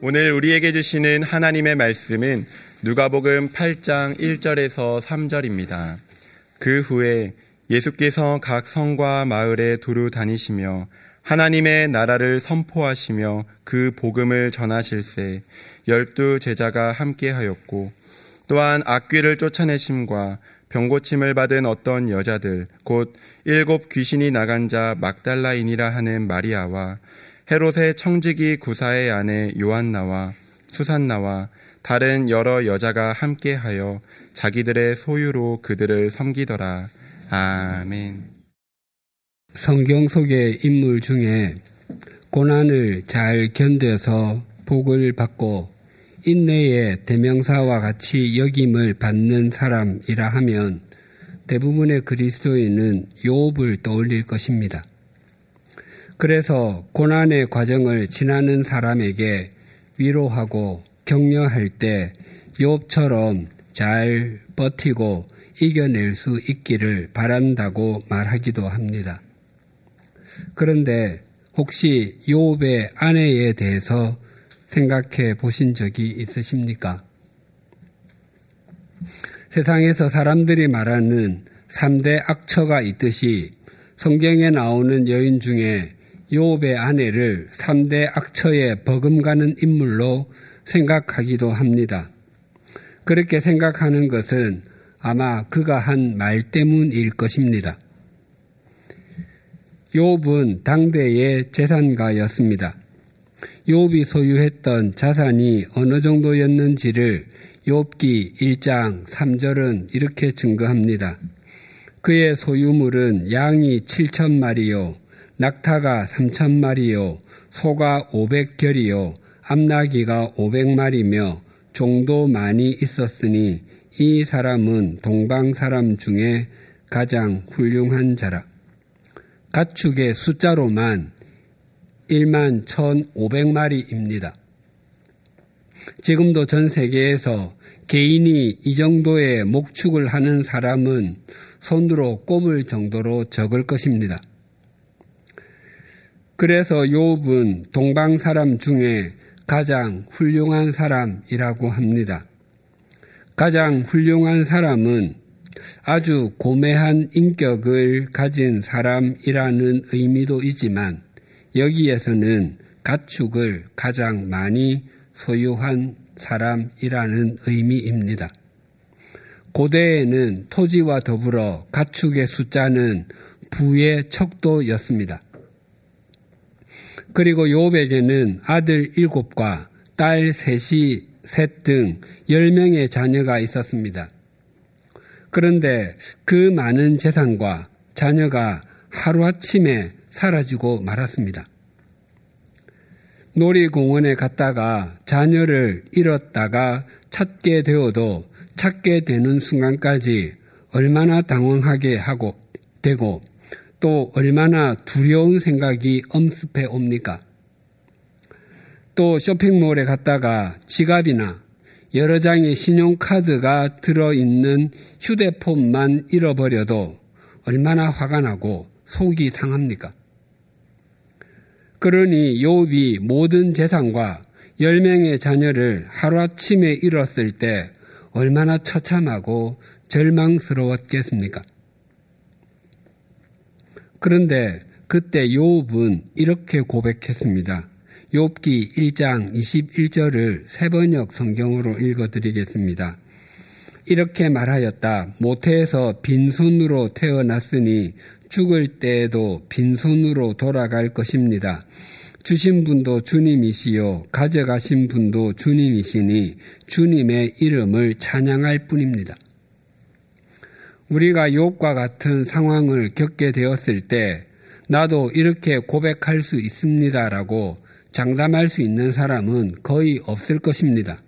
오늘 우리에게 주시는 하나님의 말씀은 누가복음 8장 1절에서 3절입니다. 그 후에 예수께서 각 성과 마을에 두루 다니시며 하나님의 나라를 선포하시며 그 복음을 전하실세 열두 제자가 함께하였고 또한 악귀를 쫓아내심과 병고침을 받은 어떤 여자들 곧 일곱 귀신이 나간 자 막달라인이라 하는 마리아와 헤롯의 청지기 구사의 아내 요한나와 수산나와 다른 여러 여자가 함께하여 자기들의 소유로 그들을 섬기더라. 아멘. 성경 속의 인물 중에 고난을 잘 견뎌서 복을 받고 인내의 대명사와 같이 여김을 받는 사람이라 하면 대부분의 그리스도인은 요업을 떠올릴 것입니다. 그래서 고난의 과정을 지나는 사람에게 위로하고 격려할 때 욥처럼 잘 버티고 이겨낼 수 있기를 바란다고 말하기도 합니다. 그런데 혹시 욥의 아내에 대해서 생각해 보신 적이 있으십니까? 세상에서 사람들이 말하는 3대 악처가 있듯이 성경에 나오는 여인 중에 요업의 아내를 3대 악처에 버금가는 인물로 생각하기도 합니다. 그렇게 생각하는 것은 아마 그가 한 말 때문일 것입니다. 요업은 당대의 재산가였습니다. 요업이 소유했던 자산이 어느 정도였는지를 욥기 1장 3절은 이렇게 증거합니다. 그의 소유물은 양이 7천 마리요, 낙타가 3천 마리요, 소가 500결이요, 암나기가 500마리며 종도 많이 있었으니 이 사람은 동방 사람 중에 가장 훌륭한 자라. 가축의 숫자로만 1만 1,500마리입니다. 지금도 전 세계에서 개인이 이 정도의 목축을 하는 사람은 손으로 꼽을 정도로 적을 것입니다. 그래서 욥은 동방 사람 중에 가장 훌륭한 사람이라고 합니다. 가장 훌륭한 사람은 아주 고매한 인격을 가진 사람이라는 의미도 있지만 여기에서는 가축을 가장 많이 소유한 사람이라는 의미입니다. 고대에는 토지와 더불어 가축의 숫자는 부의 척도였습니다. 그리고 요백에는 아들 일곱과 딸 셋이 셋 등 열명의 자녀가 있었습니다. 그런데 그 많은 재산과 자녀가 하루아침에 사라지고 말았습니다. 놀이공원에 갔다가 자녀를 잃었다가 찾게 되어도 찾게 되는 순간까지 얼마나 당황하게 하고 되고 또 얼마나 두려운 생각이 엄습해 옵니까? 또 쇼핑몰에 갔다가 지갑이나 여러 장의 신용카드가 들어있는 휴대폰만 잃어버려도 얼마나 화가 나고 속이 상합니까? 그러니 욥이 모든 재산과 10명의 자녀를 하루아침에 잃었을 때 얼마나 처참하고 절망스러웠겠습니까? 그런데 그때 욥은 이렇게 고백했습니다. 욥기 1장 21절을 세번역 성경으로 읽어드리겠습니다. 이렇게 말하였다. 모태에서 빈손으로 태어났으니 죽을 때에도 빈손으로 돌아갈 것입니다. 주신 분도 주님이시요 가져가신 분도 주님이시니 주님의 이름을 찬양할 뿐입니다. 우리가 욕과 같은 상황을 겪게 되었을 때 나도 이렇게 고백할 수 있습니다라고 장담할 수 있는 사람은 거의 없을 것입니다.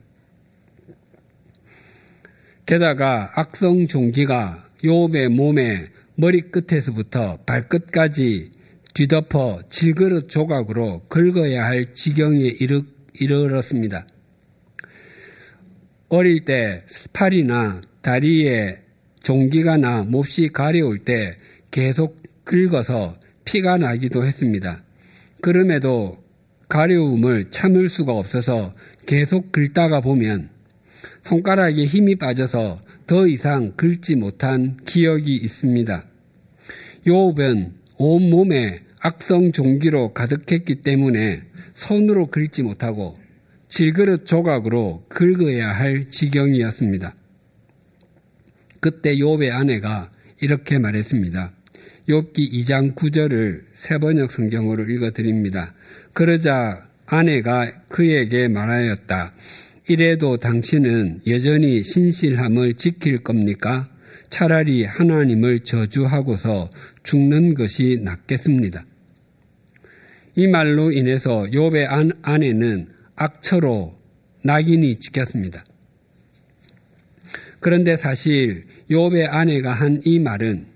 게다가 악성 종기가 요업의 몸에 머리끝에서부터 발끝까지 뒤덮어 질그릇 조각으로 긁어야 할 지경에 이르, 이르렀습니다. 어릴 때 팔이나 다리에 종기가 나 몹시 가려울 때 계속 긁어서 피가 나기도 했습니다. 그럼에도 가려움을 참을 수가 없어서 계속 긁다가 보면 손가락에 힘이 빠져서 더 이상 긁지 못한 기억이 있습니다. 요업은 온몸에 악성 종기로 가득했기 때문에 손으로 긁지 못하고 질그릇 조각으로 긁어야 할 지경이었습니다. 그때 욥의 아내가 이렇게 말했습니다. 욥기 2장 9절을 세번역 성경으로 읽어 드립니다. 그러자 아내가 그에게 말하였다. 이래도 당신은 여전히 신실함을 지킬 겁니까? 차라리 하나님을 저주하고서 죽는 것이 낫겠습니다. 이 말로 인해서 욥의 아내는 악처로 낙인이 찍혔습니다. 그런데 사실 욥의 아내가 한 이 말은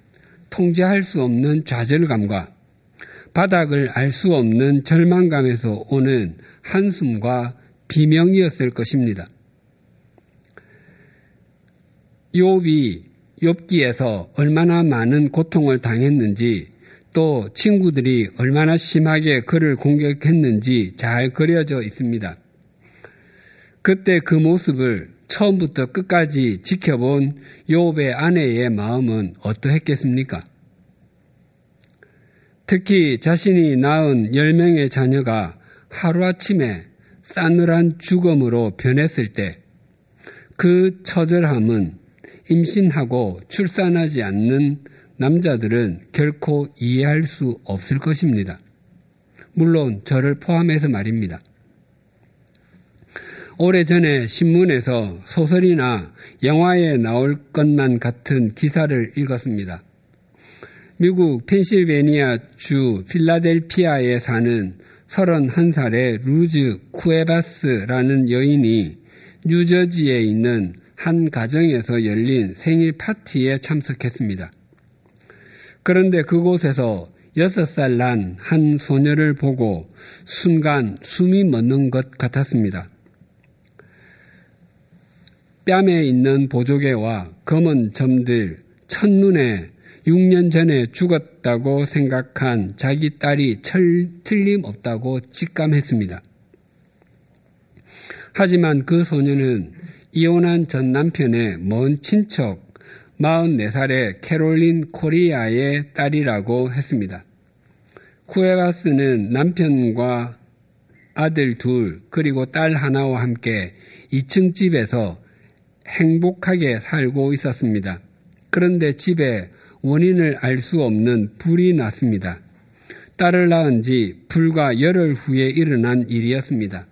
통제할 수 없는 좌절감과 바닥을 알 수 없는 절망감에서 오는 한숨과 비명이었을 것입니다. 욥이 욥기에서 얼마나 많은 고통을 당했는지 또 친구들이 얼마나 심하게 그를 공격했는지 잘 그려져 있습니다. 그때 그 모습을 처음부터 끝까지 지켜본 욥의 아내의 마음은 어떠했겠습니까? 특히 자신이 낳은 10명의 자녀가 하루아침에 싸늘한 죽음으로 변했을 때 그 처절함은 임신하고 출산하지 않는 남자들은 결코 이해할 수 없을 것입니다. 물론 저를 포함해서 말입니다. 오래전에 신문에서 소설이나 영화에 나올 것만 같은 기사를 읽었습니다. 미국 펜실베니아 주 필라델피아에 사는 31살의 루즈 쿠에바스라는 여인이 뉴저지에 있는 한 가정에서 열린 생일 파티에 참석했습니다. 그런데 그곳에서 6살 난 한 소녀를 보고 순간 숨이 멎는 것 같았습니다. 뺨에 있는 보조개와 검은 점들, 첫눈에 6년 전에 죽었다고 생각한 자기 딸이 철, 틀림없다고 직감했습니다. 하지만 그 소녀는 이혼한 전 남편의 먼 친척 44살의 캐롤린 코리아의 딸이라고 했습니다. 쿠에바스는 남편과 아들 둘 그리고 딸 하나와 함께 2층 집에서 행복하게 살고 있었습니다. 그런데 집에 원인을 알 수 없는 불이 났습니다. 딸을 낳은 지 불과 열흘 후에 일어난 일이었습니다.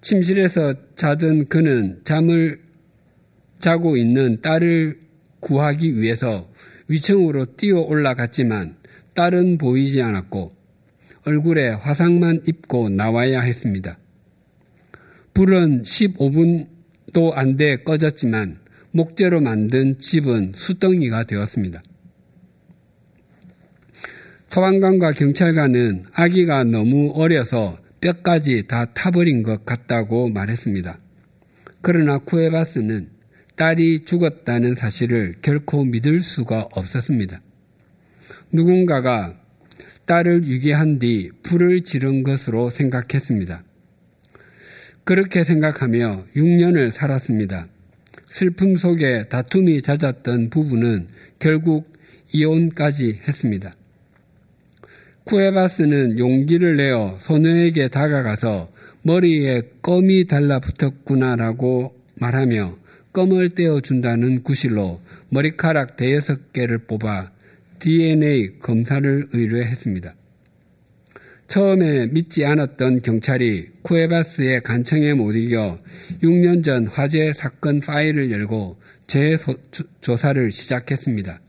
침실에서 자던 그는 잠을 자고 있는 딸을 구하기 위해서 위층으로 뛰어 올라갔지만 딸은 보이지 않았고 얼굴에 화상만 입고 나와야 했습니다. 불은 15분 도안돼 꺼졌지만 목재로 만든 집은 수덩이가 되었습니다. 소방관과 경찰관은 아기가 너무 어려서 뼈까지 다 타버린 것 같다고 말했습니다. 그러나 쿠에바스는 딸이 죽었다는 사실을 결코 믿을 수가 없었습니다. 누군가가 딸을 유기한 뒤 불을 지른 것으로 생각했습니다. 그렇게 생각하며 6년을 살았습니다. 슬픔 속에 다툼이 잦았던 부부는 결국 이혼까지 했습니다. 쿠에바스는 용기를 내어 소녀에게 다가가서 머리에 껌이 달라붙었구나라고 말하며 껌을 떼어준다는 구실로 머리카락 대여섯 개를 뽑아 DNA 검사를 의뢰했습니다. 처음에 믿지 않았던 경찰이 쿠에바스의 간청에 못 이겨 6년 전 화재 사건 파일을 열고 재조사를 시작했습니다.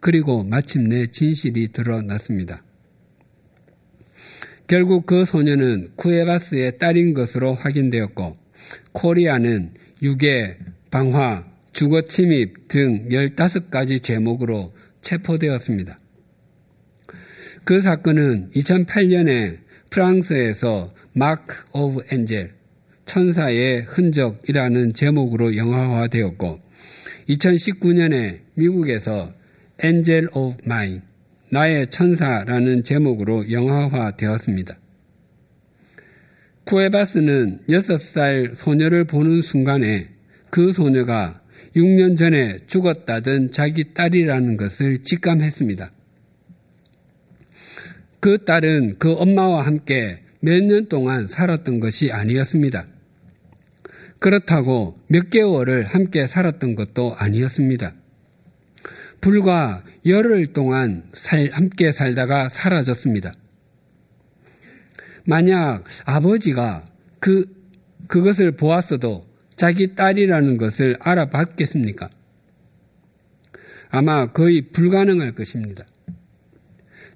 그리고 마침내 진실이 드러났습니다. 결국 그 소녀는 쿠에바스의 딸인 것으로 확인되었고 코리아는 유괴, 방화, 주거 침입 등 15가지 죄목으로 체포되었습니다. 그 사건은 2008년에 프랑스에서 Mark of Angel, 천사의 흔적이라는 제목으로 영화화되었고 2019년에 미국에서 Angel of Mine, 나의 천사라는 제목으로 영화화되었습니다. 쿠에바스는 6살 소녀를 보는 순간에 그 소녀가 6년 전에 죽었다던 자기 딸이라는 것을 직감했습니다. 그 딸은 그 엄마와 함께 몇 년 동안 살았던 것이 아니었습니다. 그렇다고 몇 개월을 함께 살았던 것도 아니었습니다. 불과 열흘 동안 살, 함께 살다가 사라졌습니다. 만약 아버지가 그, 그것을 보았어도 자기 딸이라는 것을 알아봤겠습니까? 아마 거의 불가능할 것입니다.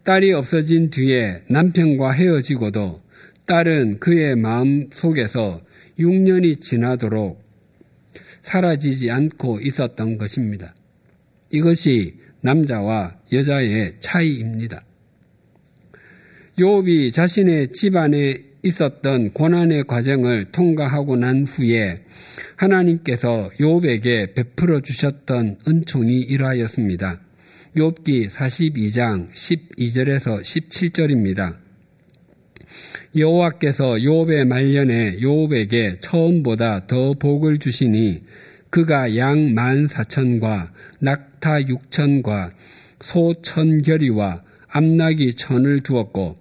딸이 없어진 뒤에 남편과 헤어지고도 딸은 그의 마음 속에서 6년이 지나도록 사라지지 않고 있었던 것입니다. 이것이 남자와 여자의 차이입니다. 요업이 자신의 집안에 있었던 고난의 과정을 통과하고 난 후에 하나님께서 요업에게 베풀어 주셨던 은총이 이러하였습니다. 욥기 42장 12절에서 17절입니다. 여호와께서 욥의 말년에 욥에게 처음보다 더 복을 주시니 그가 양 만 사천과 낙타 육천과 소 천결이와 암나기 천을 두었고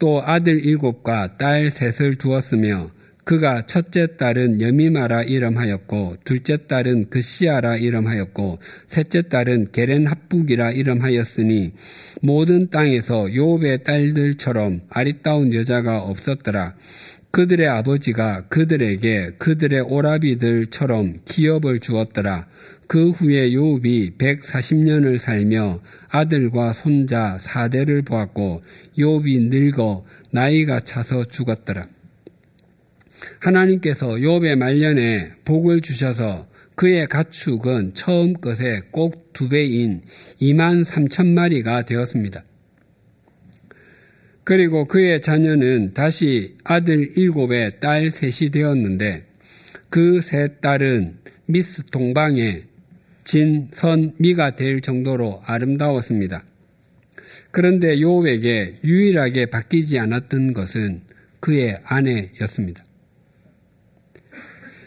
또 아들 일곱과 딸 셋을 두었으며 그가 첫째 딸은 여미마라 이름하였고 둘째 딸은 그시아라 이름하였고 셋째 딸은 게렌 합북이라 이름하였으니 모든 땅에서 요업의 딸들처럼 아리따운 여자가 없었더라. 그들의 아버지가 그들에게 그들의 오라비들처럼 기업을 주었더라. 그 후에 요업이 140년을 살며 아들과 손자 사대를 보았고 요업이 늙어 나이가 차서 죽었더라. 하나님께서 욥의 말년에 복을 주셔서 그의 가축은 처음 것에 꼭 두 배인 2만 3천 마리가 되었습니다. 그리고 그의 자녀는 다시 아들 일곱에 딸 셋이 되었는데 그 세 딸은 미스 동방의 진, 선, 미가 될 정도로 아름다웠습니다. 그런데 요업에게 유일하게 바뀌지 않았던 것은 그의 아내였습니다.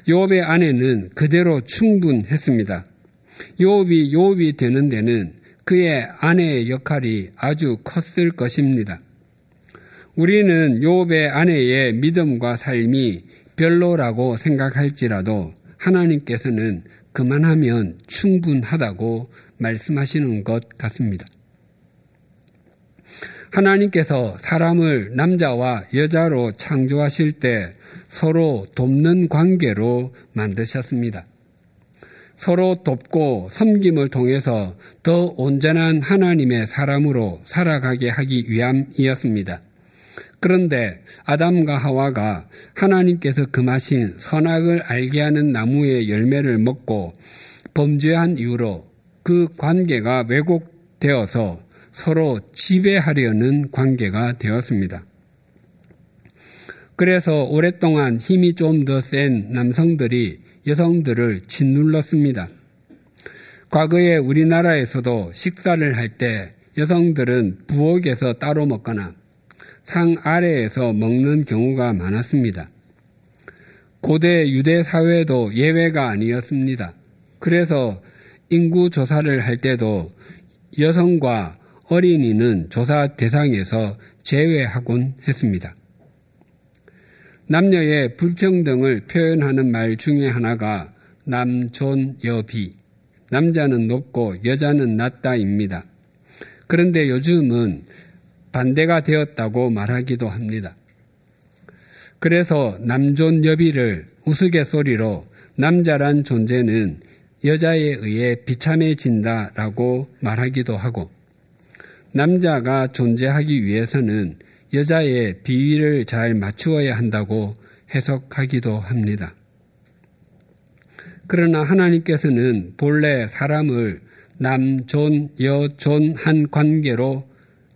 요업의 아내는 그대로 충분했습니다. 요업이 요업이 되는 데는 그의 아내의 역할이 아주 컸을 것입니다. 우리는 요업의 아내의 믿음과 삶이 별로라고 생각할지라도 하나님께서는 그만하면 충분하다고 말씀하시는 것 같습니다. 하나님께서 사람을 남자와 여자로 창조하실 때 서로 돕는 관계로 만드셨습니다. 서로 돕고 섬김을 통해서 더 온전한 하나님의 사람으로 살아가게 하기 위함이었습니다. 그런데 아담과 하와가 하나님께서 금하신 선악을 알게 하는 나무의 열매를 먹고 범죄한 이후로 그 관계가 왜곡되어서 서로 지배하려는 관계가 되었습니다. 그래서 오랫동안 힘이 좀 더 센 남성들이 여성들을 짓눌렀습니다. 과거에 우리나라에서도 식사를 할 때 여성들은 부엌에서 따로 먹거나 상 아래에서 먹는 경우가 많았습니다. 고대 유대 사회도 예외가 아니었습니다. 그래서 인구 조사를 할 때도 여성과 어린이는 조사 대상에서 제외하곤 했습니다. 남녀의 불평등을 표현하는 말 중에 하나가 남존여비, 남자는 높고 여자는 낮다입니다. 그런데 요즘은 반대가 되었다고 말하기도 합니다. 그래서 남존여비를 우스갯소리로 남자란 존재는 여자에 의해 비참해진다라고 말하기도 하고 남자가 존재하기 위해서는 여자의 비위를 잘 맞추어야 한다고 해석하기도 합니다. 그러나 하나님께서는 본래 사람을 남존, 여존 한 관계로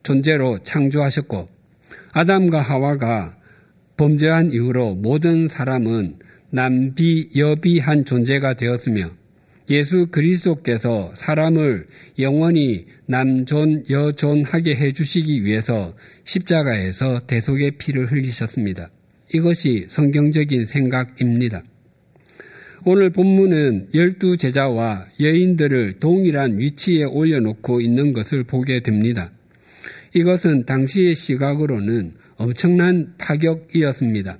존재로 창조하셨고 아담과 하와가 범죄한 이후로 모든 사람은 남비, 여비한 존재가 되었으며 예수 그리스도께서 사람을 영원히 남존, 여존하게 해주시기 위해서 십자가에서 대속의 피를 흘리셨습니다. 이것이 성경적인 생각입니다. 오늘 본문은 열두 제자와 여인들을 동일한 위치에 올려놓고 있는 것을 보게 됩니다. 이것은 당시의 시각으로는 엄청난 파격이었습니다.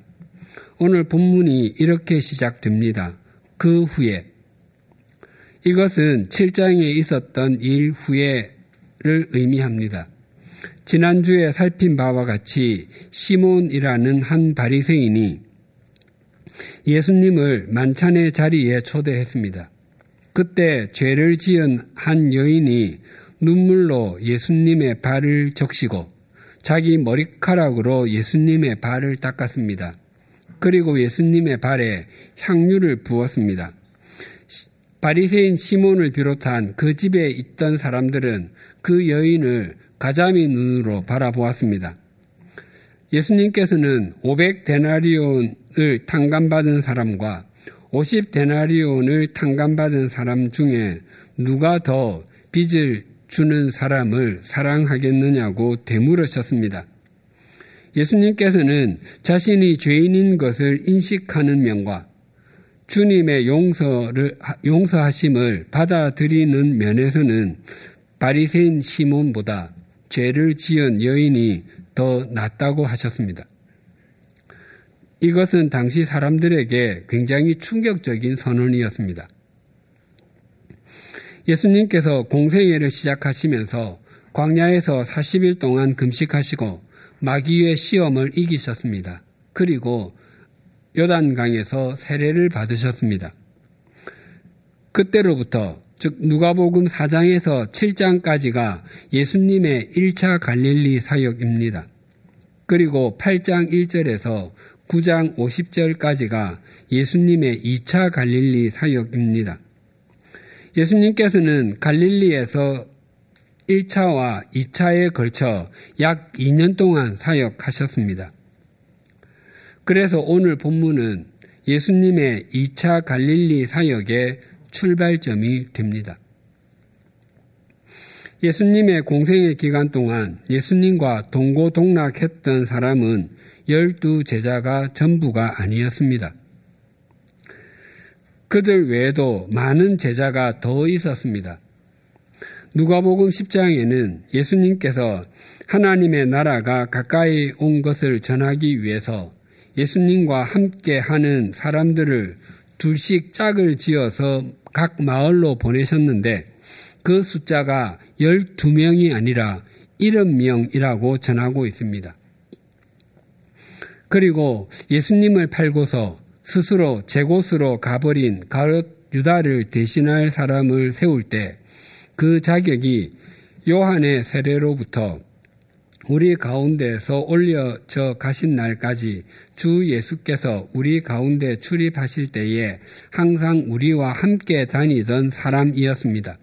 오늘 본문이 이렇게 시작됩니다. 그 후에 이것은 7장에 있었던 일 후에를 의미합니다. 지난주에 살핀 바와 같이 시몬이라는 한 바리새인이 예수님을 만찬의 자리에 초대했습니다. 그때 죄를 지은 한 여인이 눈물로 예수님의 발을 적시고 자기 머리카락으로 예수님의 발을 닦았습니다. 그리고 예수님의 발에 향유를 부었습니다. 바리새인 시몬을 비롯한 그 집에 있던 사람들은 그 여인을 가자미 눈으로 바라보았습니다. 예수님께서는 500데나리온을 탕감받은 사람과 50데나리온을 탕감받은 사람 중에 누가 더 빚을 주는 사람을 사랑하겠느냐고 되물으셨습니다. 예수님께서는 자신이 죄인인 것을 인식하는 면과 주님의 용서를 용서하심을 받아들이는 면에서는 바리새인 시몬보다 죄를 지은 여인이 더 낫다고 하셨습니다. 이것은 당시 사람들에게 굉장히 충격적인 선언이었습니다. 예수님께서 공생애를 시작하시면서 광야에서 40일 동안 금식하시고 마귀의 시험을 이기셨습니다. 그리고 요단강에서 세례를 받으셨습니다. 그때로부터 즉 누가복음 4장에서 7장까지가 예수님의 1차 갈릴리 사역입니다. 그리고 8장 1절에서 9장 50절까지가 예수님의 2차 갈릴리 사역입니다. 예수님께서는 갈릴리에서 1차와 2차에 걸쳐 약 2년 동안 사역하셨습니다. 그래서 오늘 본문은 예수님의 2차 갈릴리 사역의 출발점이 됩니다. 예수님의 공생의 기간 동안 예수님과 동고동락했던 사람은 열두 제자가 전부가 아니었습니다. 그들 외에도 많은 제자가 더 있었습니다. 누가복음 10장에는 예수님께서 하나님의 나라가 가까이 온 것을 전하기 위해서 예수님과 함께 하는 사람들을 둘씩 짝을 지어서 각 마을로 보내셨는데 그 숫자가 12명이 아니라 70명이라고 전하고 있습니다. 그리고 예수님을 팔고서 스스로 제 곳으로 가버린 가롯 유다를 대신할 사람을 세울 때 그 자격이 요한의 세례로부터 우리 가운데서 올려져 가신 날까지 주 예수께서 우리 가운데 출입하실 때에 항상 우리와 함께 다니던 사람이었습니다.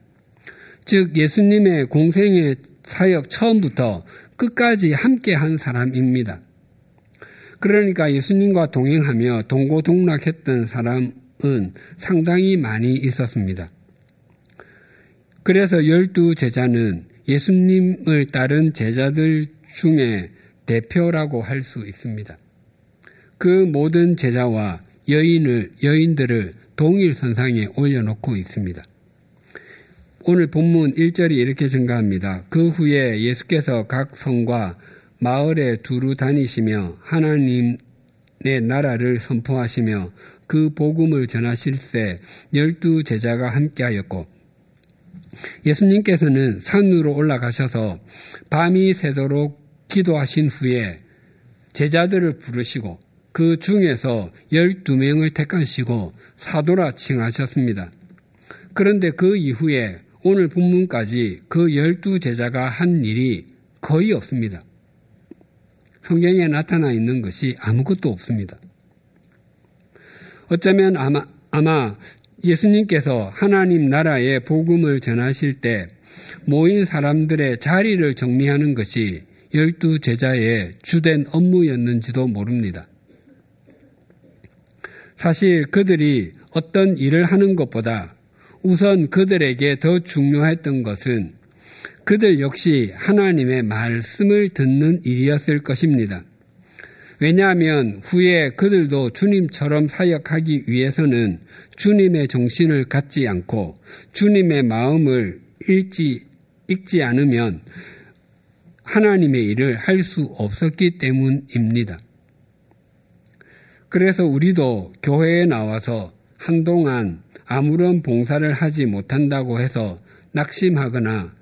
즉 예수님의 공생의 사역 처음부터 끝까지 함께 한 사람입니다. 그러니까 예수님과 동행하며 동고동락했던 사람은 상당히 많이 있었습니다. 그래서 열두 제자는 예수님을 따른 제자들 중에 대표라고 할 수 있습니다. 그 모든 제자와 여인을, 여인들을 동일 선상에 올려놓고 있습니다. 오늘 본문 1절이 이렇게 증가합니다. 그 후에 예수께서 각 성과 마을에 두루 다니시며 하나님의 나라를 선포하시며 그 복음을 전하실새 열두 제자가 함께하였고 예수님께서는 산으로 올라가셔서 밤이 새도록 기도하신 후에 제자들을 부르시고 그 중에서 12명을 택하시고 사도라 칭하셨습니다. 그런데 그 이후에 오늘 본문까지 그 12제자가 한 일이 거의 없습니다. 성경에 나타나 있는 것이 아무것도 없습니다. 어쩌면 아마, 아마 예수님께서 하나님 나라의 복음을 전하실 때 모인 사람들의 자리를 정리하는 것이 열두 제자의 주된 업무였는지도 모릅니다. 사실 그들이 어떤 일을 하는 것보다 우선 그들에게 더 중요했던 것은 그들 역시 하나님의 말씀을 듣는 일이었을 것입니다. 왜냐하면 후에 그들도 주님처럼 사역하기 위해서는 주님의 정신을 갖지 않고 주님의 마음을 읽지, 읽지 않으면 하나님의 일을 할 수 없었기 때문입니다. 그래서 우리도 교회에 나와서 한동안 아무런 봉사를 하지 못한다고 해서 낙심하거나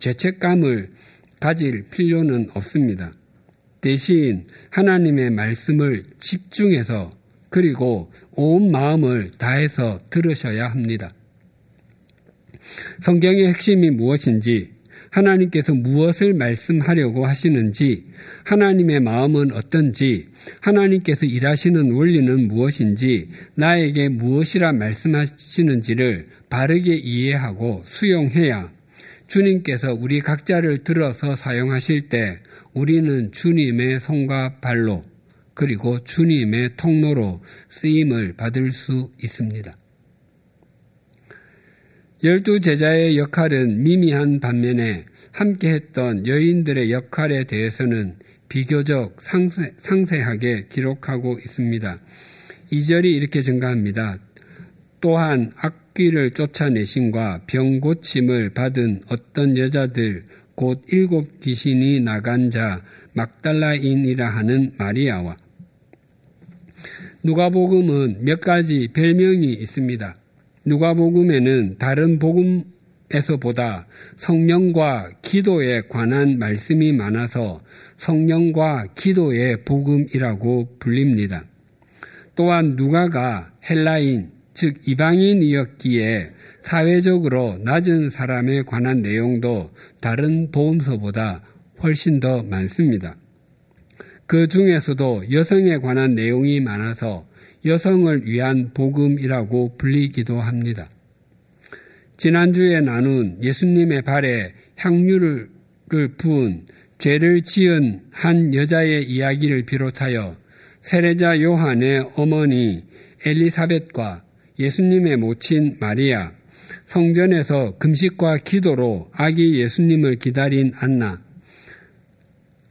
죄책감을 가질 필요는 없습니다. 대신 하나님의 말씀을 집중해서 그리고 온 마음을 다해서 들으셔야 합니다. 성경의 핵심이 무엇인지, 하나님께서 무엇을 말씀하려고 하시는지, 하나님의 마음은 어떤지, 하나님께서 일하시는 원리는 무엇인지, 나에게 무엇이라 말씀하시는지를 바르게 이해하고 수용해야 주님께서 우리 각자를 들어서 사용하실 때 우리는 주님의 손과 발로 그리고 주님의 통로로 쓰임을 받을 수 있습니다. 열두 제자의 역할은 미미한 반면에 함께 했던 여인들의 역할에 대해서는 비교적 상세, 상세하게 기록하고 있습니다. 2절이 이렇게 증가합니다. 또한 악 귀를 쫓아내신과 병 고침을 받은 어떤 여자들 곧 일곱 귀신이 나간 자 막달라인이라 하는 마리아와 누가복음은 몇 가지 별명이 있습니다. 누가복음에는 다른 복음에서보다 성령과 기도에 관한 말씀이 많아서 성령과 기도의 복음이라고 불립니다. 또한 누가가 헬라인, 즉 이방인이었기에 사회적으로 낮은 사람에 관한 내용도 다른 보험서보다 훨씬 더 많습니다. 그 중에서도 여성에 관한 내용이 많아서 여성을 위한 복음이라고 불리기도 합니다. 지난주에 나눈 예수님의 발에 향유를 부은 죄를 지은 한 여자의 이야기를 비롯하여 세례자 요한의 어머니 엘리사벳과 예수님의 모친 마리아, 성전에서 금식과 기도로 아기 예수님을 기다린 안나,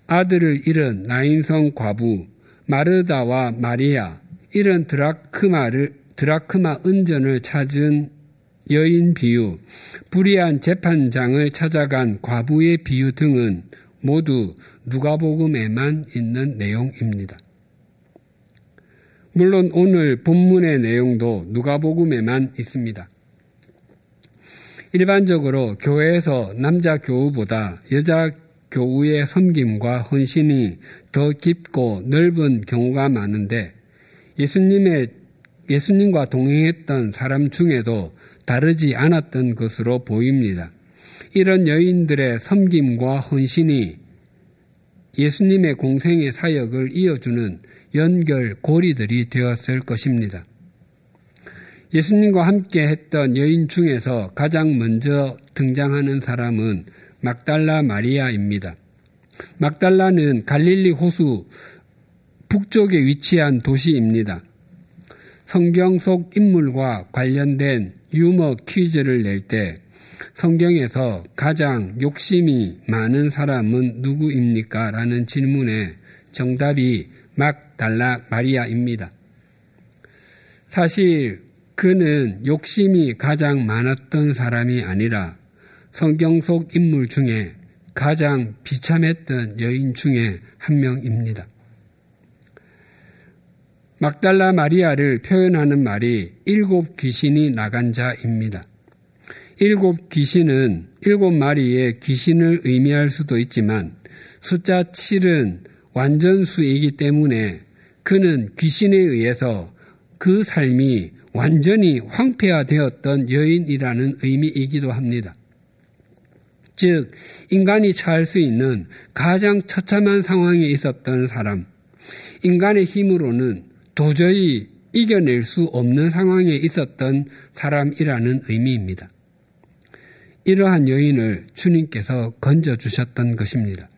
아들을 잃은 나인성 과부, 마르다와 마리아, 이런 드라크마를, 드라크마 은전을 찾은 여인 비유, 불의한 재판장을 찾아간 과부의 비유 등은 모두 누가복음에만 있는 내용입니다. 물론 오늘 본문의 내용도 누가복음에만 있습니다. 일반적으로 교회에서 남자 교우보다 여자 교우의 섬김과 헌신이 더 깊고 넓은 경우가 많은데 예수님의 예수님과 동행했던 사람 중에도 다르지 않았던 것으로 보입니다. 이런 여인들의 섬김과 헌신이 예수님의 공생의 사역을 이어주는 연결 고리들이 되었을 것입니다. 예수님과 함께 했던 여인 중에서 가장 먼저 등장하는 사람은 막달라 마리아입니다. 막달라는 갈릴리 호수 북쪽에 위치한 도시입니다. 성경 속 인물과 관련된 유머 퀴즈를 낼 때 성경에서 가장 욕심이 많은 사람은 누구입니까? 라는 질문에 정답이 막달라 마리아입니다. 사실 그는 욕심이 가장 많았던 사람이 아니라 성경 속 인물 중에 가장 비참했던 여인 중에 한 명입니다. 막달라 마리아를 표현하는 말이 일곱 귀신이 나간 자입니다. 일곱 귀신은 일곱 마리의 귀신을 의미할 수도 있지만 숫자 7은 완전수이기 때문에 그는 귀신에 의해서 그 삶이 완전히 황폐화되었던 여인이라는 의미이기도 합니다. 즉, 인간이 처할 수 있는 가장 처참한 상황에 있었던 사람, 인간의 힘으로는 도저히 이겨낼 수 없는 상황에 있었던 사람이라는 의미입니다. 이러한 여인을 주님께서 건져주셨던 것입니다.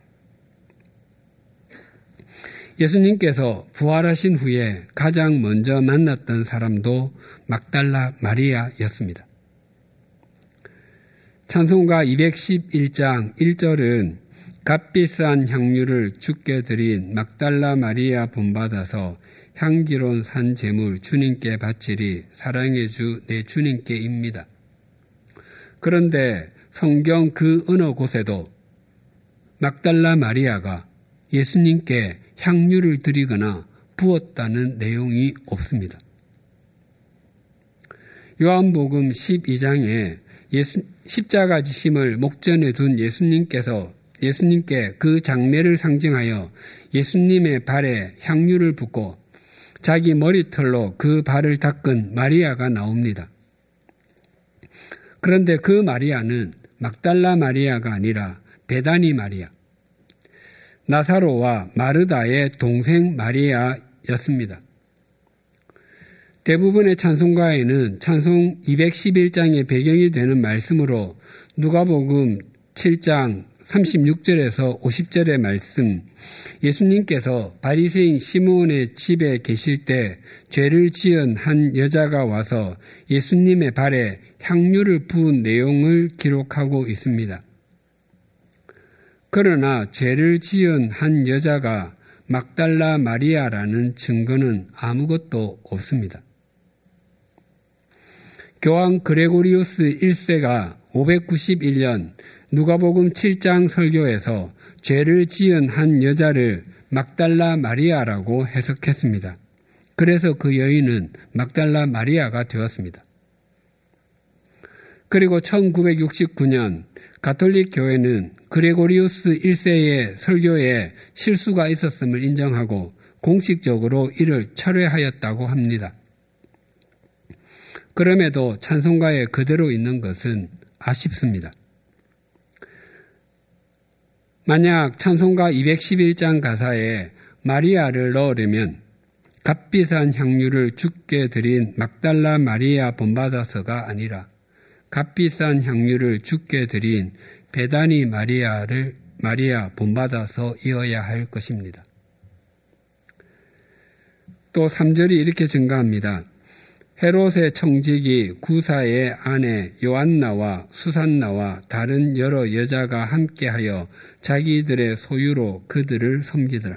예수님께서 부활하신 후에 가장 먼저 만났던 사람도 막달라 마리아였습니다. 찬송가 211장 1절은 값비싼 향유를 죽게 드린 막달라 마리아 본받아서 향기로운 산 제물 주님께 바치리 사랑의 주 내 주님께입니다. 그런데 성경 그 어느 곳에도 막달라 마리아가 예수님께 향유를 드리거나 부었다는 내용이 없습니다. 요한복음 12장에 예수, 십자가 지심을 목전에 둔 예수님께서 예수님께 그 장례를 상징하여 예수님의 발에 향유를 붓고 자기 머리털로 그 발을 닦은 마리아가 나옵니다. 그런데 그 마리아는 막달라 마리아가 아니라 베다니 마리아, 나사로와 마르다의 동생 마리아였습니다. 대부분의 찬송가에는 찬송 211장의 배경이 되는 말씀으로 누가복음 7장 36절에서 50절의 말씀 예수님께서 바리새인 시몬의 집에 계실 때 죄를 지은 한 여자가 와서 예수님의 발에 향유를 부은 내용을 기록하고 있습니다. 그러나 죄를 지은 한 여자가 막달라 마리아라는 증거는 아무것도 없습니다. 교황 그레고리우스 1세가 591년 누가복음 7장 설교에서 죄를 지은 한 여자를 막달라 마리아라고 해석했습니다. 그래서 그 여인은 막달라 마리아가 되었습니다. 그리고 1969년 가톨릭 교회는 그레고리우스 1세의 설교에 실수가 있었음을 인정하고 공식적으로 이를 철회하였다고 합니다. 그럼에도 찬송가에 그대로 있는 것은 아쉽습니다. 만약 찬송가 211장 가사에 마리아를 넣으려면 값비싼 향유를 죽게 드린 막달라 마리아 본받아서가 아니라 값비싼 향유를 죽게 드린 베다니 마리아를 마리아 본받아서 이어야 할 것입니다. 또 3절이 이렇게 증가합니다. 헤롯의 청직이 구사의 아내 요한나와 수산나와 다른 여러 여자가 함께하여 자기들의 소유로 그들을 섬기더라.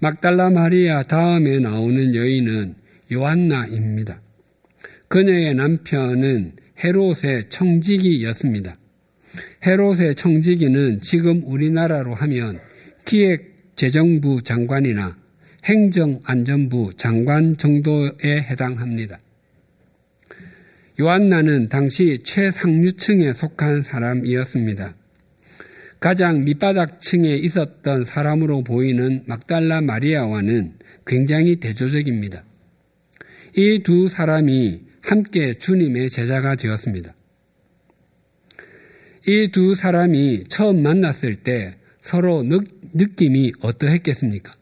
막달라 마리아 다음에 나오는 여인은 요한나입니다. 그녀의 남편은 헤롯의 청지기였습니다. 헤롯의 청지기는 지금 우리나라로 하면 기획재정부 장관이나 행정안전부 장관 정도에 해당합니다. 요한나는 당시 최상류층에 속한 사람이었습니다. 가장 밑바닥층에 있었던 사람으로 보이는 막달라 마리아와는 굉장히 대조적입니다. 이 두 사람이 함께 주님의 제자가 되었습니다. 이 두 사람이 처음 만났을 때 서로 느, 느낌이 어떠했겠습니까?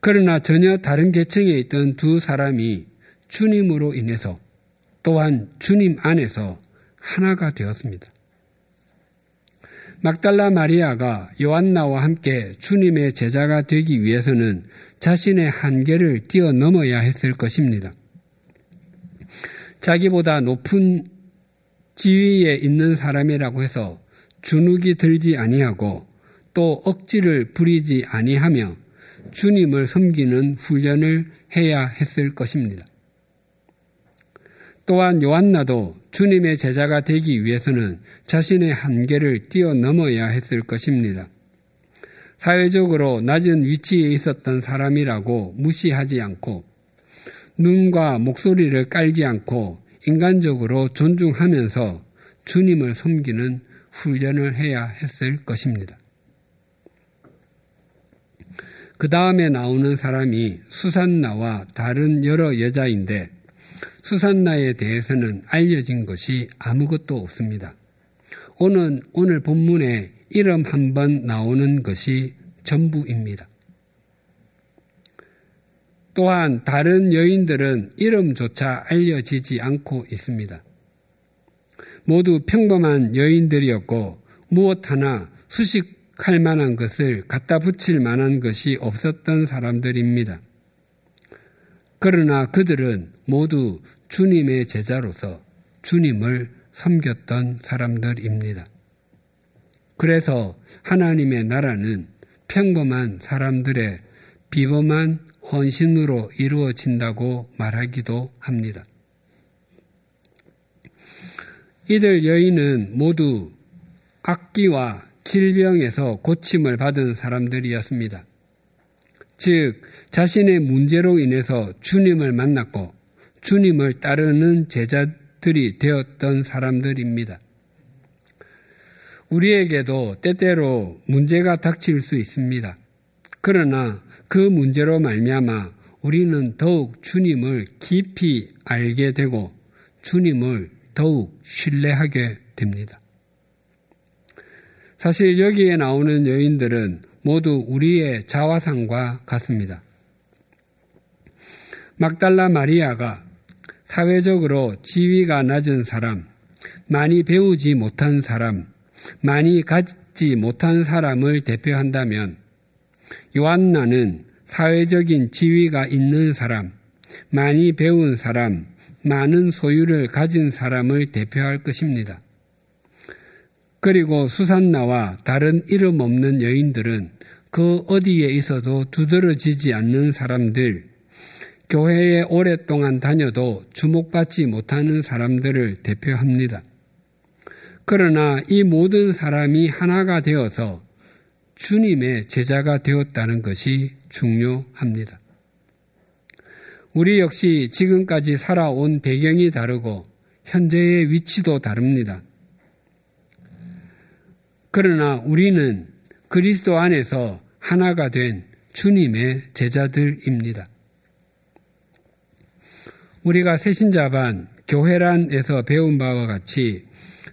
그러나 전혀 다른 계층에 있던 두 사람이 주님으로 인해서 또한 주님 안에서 하나가 되었습니다. 막달라 마리아가 요한나와 함께 주님의 제자가 되기 위해서는 자신의 한계를 뛰어넘어야 했을 것입니다. 자기보다 높은 지위에 있는 사람이라고 해서 주눅이 들지 아니하고 또 억지를 부리지 아니하며 주님을 섬기는 훈련을 해야 했을 것입니다. 또한 요한나도 주님의 제자가 되기 위해서는 자신의 한계를 뛰어넘어야 했을 것입니다. 사회적으로 낮은 위치에 있었던 사람이라고 무시하지 않고 눈과 목소리를 깔지 않고 인간적으로 존중하면서 주님을 섬기는 훈련을 해야 했을 것입니다. 그 다음에 나오는 사람이 수산나와 다른 여러 여자인데 수산나에 대해서는 알려진 것이 아무것도 없습니다. 오늘, 오늘 본문에 이름 한 번 나오는 것이 전부입니다. 또한 다른 여인들은 이름조차 알려지지 않고 있습니다. 모두 평범한 여인들이었고 무엇 하나 수식 할 만한 것을 갖다 붙일 만한 것이 없었던 사람들입니다. 그러나 그들은 모두 주님의 제자로서 주님을 섬겼던 사람들입니다. 그래서 하나님의 나라는 평범한 사람들의 비범한 헌신으로 이루어진다고 말하기도 합니다. 이들 여인은 모두 악기와 질병에서 고침을 받은 사람들이었습니다. 즉, 자신의 문제로 인해서 주님을 만났고 주님을 따르는 제자들이 되었던 사람들입니다. 우리에게도 때때로 문제가 닥칠 수 있습니다. 그러나 그 문제로 말미암아 우리는 더욱 주님을 깊이 알게 되고 주님을 더욱 신뢰하게 됩니다. 사실 여기에 나오는 여인들은 모두 우리의 자화상과 같습니다. 막달라 마리아가 사회적으로 지위가 낮은 사람, 많이 배우지 못한 사람, 많이 갖지 못한 사람을 대표한다면 요한나는 사회적인 지위가 있는 사람, 많이 배운 사람, 많은 소유를 가진 사람을 대표할 것입니다. 그리고 수산나와 다른 이름 없는 여인들은 그 어디에 있어도 두드러지지 않는 사람들, 교회에 오랫동안 다녀도 주목받지 못하는 사람들을 대표합니다. 그러나 이 모든 사람이 하나가 되어서 주님의 제자가 되었다는 것이 중요합니다. 우리 역시 지금까지 살아온 배경이 다르고 현재의 위치도 다릅니다. 그러나 우리는 그리스도 안에서 하나가 된 주님의 제자들입니다. 우리가 새신자반 교회란에서 배운 바와 같이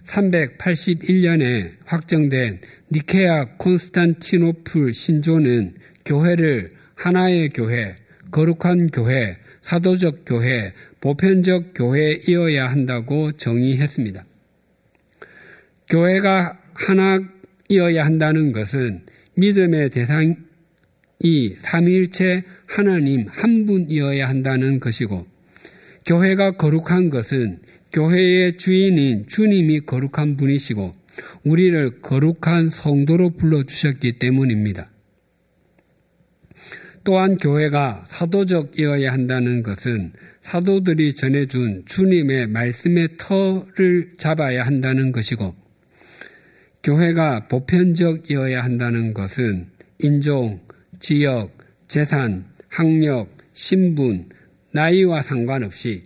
381년에 확정된 니케아 콘스탄티노플 신조는 교회를 하나의 교회, 거룩한 교회, 사도적 교회, 보편적 교회이어야 한다고 정의했습니다. 교회가 하나이어야 한다는 것은 믿음의 대상이 삼위일체 하나님 한 분이어야 한다는 것이고 교회가 거룩한 것은 교회의 주인인 주님이 거룩한 분이시고 우리를 거룩한 성도로 불러주셨기 때문입니다. 또한 교회가 사도적이어야 한다는 것은 사도들이 전해준 주님의 말씀의 터를 잡아야 한다는 것이고 교회가 보편적이어야 한다는 것은 인종, 지역, 재산, 학력, 신분, 나이와 상관없이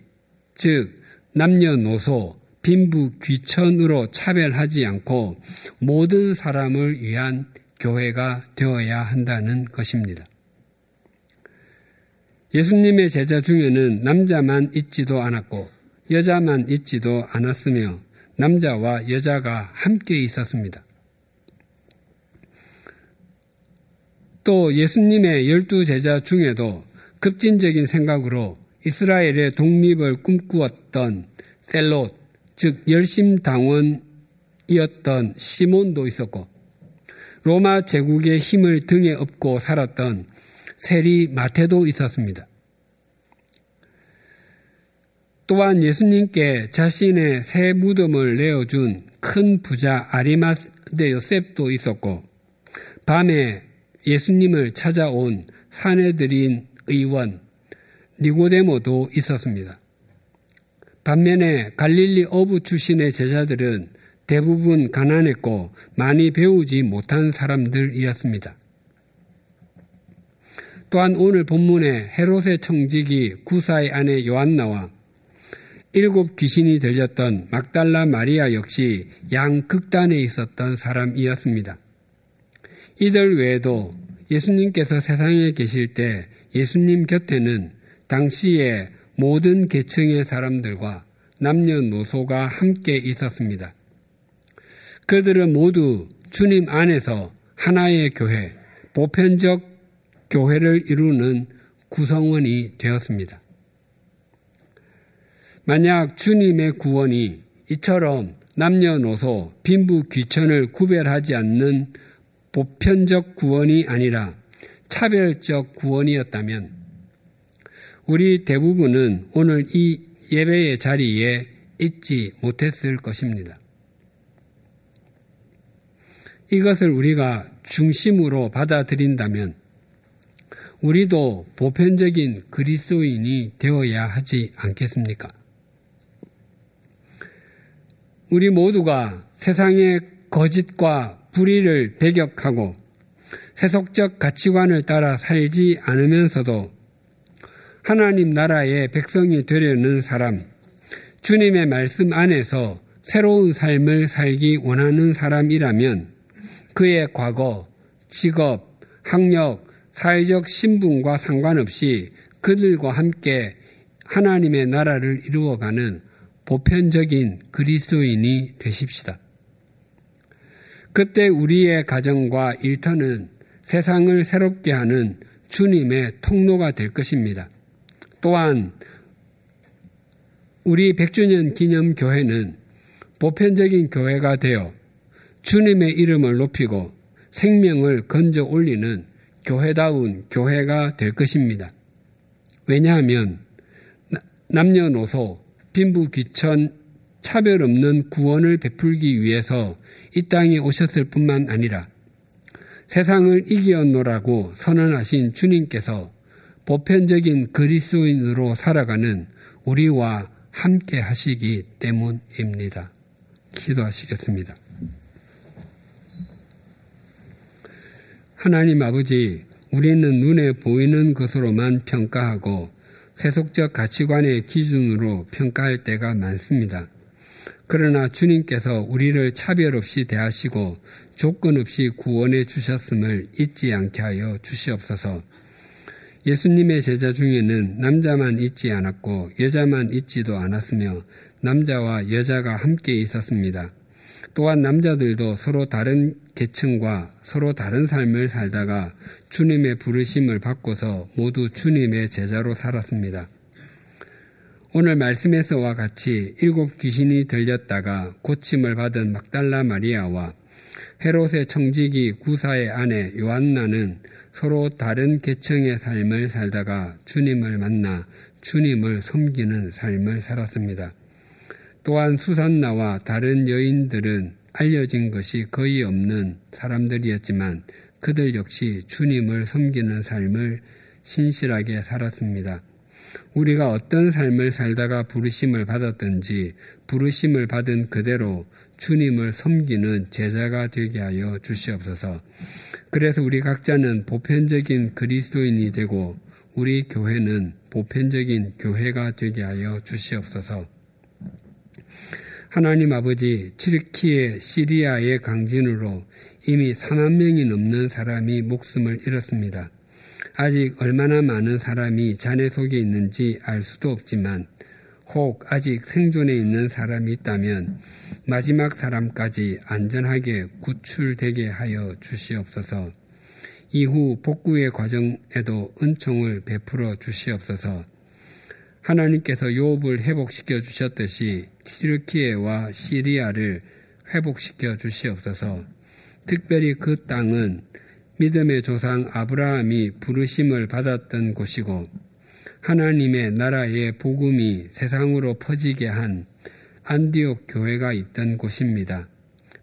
즉 남녀노소, 빈부, 귀천으로 차별하지 않고 모든 사람을 위한 교회가 되어야 한다는 것입니다. 예수님의 제자 중에는 남자만 있지도 않았고 여자만 있지도 않았으며 남자와 여자가 함께 있었습니다. 또 예수님의 열두 제자 중에도 급진적인 생각으로 이스라엘의 독립을 꿈꾸었던 셀롯, 즉 열심당원이었던 시몬도 있었고 로마 제국의 힘을 등에 업고 살았던 세리 마테도 있었습니다. 또한 예수님께 자신의 새 무덤을 내어준 큰 부자 아리마데 요셉도 있었고 밤에 예수님을 찾아온 사내들인 의원 니고데모도 있었습니다. 반면에 갈릴리 어부 출신의 제자들은 대부분 가난했고 많이 배우지 못한 사람들이었습니다. 또한 오늘 본문에 헤롯의 청지기 구사의 아내 요한나와 일곱 귀신이 들렸던 막달라 마리아 역시 양 극단에 있었던 사람이었습니다. 이들 외에도 예수님께서 세상에 계실 때 예수님 곁에는 당시에 모든 계층의 사람들과 남녀노소가 함께 있었습니다. 그들은 모두 주님 안에서 하나의 교회, 보편적 교회를 이루는 구성원이 되었습니다. 만약 주님의 구원이 이처럼 남녀노소, 빈부 귀천을 구별하지 않는 보편적 구원이 아니라 차별적 구원이었다면 우리 대부분은 오늘 이 예배의 자리에 잊지 못했을 것입니다. 이것을 우리가 중심으로 받아들인다면 우리도 보편적인 그리스도인이 되어야 하지 않겠습니까? 우리 모두가 세상의 거짓과 불의를 배격하고 세속적 가치관을 따라 살지 않으면서도 하나님 나라의 백성이 되려는 사람, 주님의 말씀 안에서 새로운 삶을 살기 원하는 사람이라면 그의 과거, 직업, 학력, 사회적 신분과 상관없이 그들과 함께 하나님의 나라를 이루어가는 보편적인 그리스도인이 되십시다. 그때 우리의 가정과 일터는 세상을 새롭게 하는 주님의 통로가 될 것입니다. 또한 우리 100주년 기념 교회는 보편적인 교회가 되어 주님의 이름을 높이고 생명을 건져 올리는 교회다운 교회가 될 것입니다. 왜냐하면 남녀노소, 빈부귀천, 차별 없는 구원을 베풀기 위해서 이 땅에 오셨을 뿐만 아니라 세상을 이기었노라고 선언하신 주님께서 보편적인 그리스도인으로 살아가는 우리와 함께 하시기 때문입니다. 기도하시겠습니다. 하나님 아버지, 우리는 눈에 보이는 것으로만 평가하고 세속적 가치관의 기준으로 평가할 때가 많습니다. 그러나 주님께서 우리를 차별 없이 대하시고 조건 없이 구원해 주셨음을 잊지 않게 하여 주시옵소서. 예수님의 제자 중에는 남자만 잊지 않았고 여자만 잊지도 않았으며 남자와 여자가 함께 있었습니다. 또한 남자들도 서로 다른 계층과 서로 다른 삶을 살다가 주님의 부르심을 받고서 모두 주님의 제자로 살았습니다. 오늘 말씀에서와 같이 일곱 귀신이 들렸다가 고침을 받은 막달라 마리아와 헤롯의 청지기 구사의 아내 요한나는 서로 다른 계층의 삶을 살다가 주님을 만나 주님을 섬기는 삶을 살았습니다. 또한 수산나와 다른 여인들은 알려진 것이 거의 없는 사람들이었지만 그들 역시 주님을 섬기는 삶을 신실하게 살았습니다. 우리가 어떤 삶을 살다가 부르심을 받았든지 부르심을 받은 그대로 주님을 섬기는 제자가 되게 하여 주시옵소서. 그래서 우리 각자는 보편적인 그리스도인이 되고 우리 교회는 보편적인 교회가 되게 하여 주시옵소서. 하나님 아버지 튀르키의 시리아의 강진으로 이미 4만 명이 넘는 사람이 목숨을 잃었습니다. 아직 얼마나 많은 사람이 잔해 속에 있는지 알 수도 없지만 혹 아직 생존해 있는 사람이 있다면 마지막 사람까지 안전하게 구출되게 하여 주시옵소서. 이후 복구의 과정에도 은총을 베풀어 주시옵소서. 하나님께서 요업을 회복시켜 주셨듯이 티르키에와 시리아를 회복시켜 주시옵소서. 특별히 그 땅은 믿음의 조상 아브라함이 부르심을 받았던 곳이고 하나님의 나라의 복음이 세상으로 퍼지게 한 안디옥 교회가 있던 곳입니다.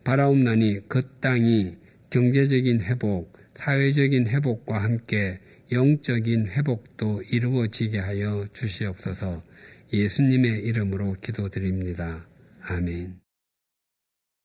바라옵나니 그 땅이 경제적인 회복, 사회적인 회복과 함께 영적인 회복도 이루어지게 하여 주시옵소서 예수님의 이름으로 기도드립니다. 아멘.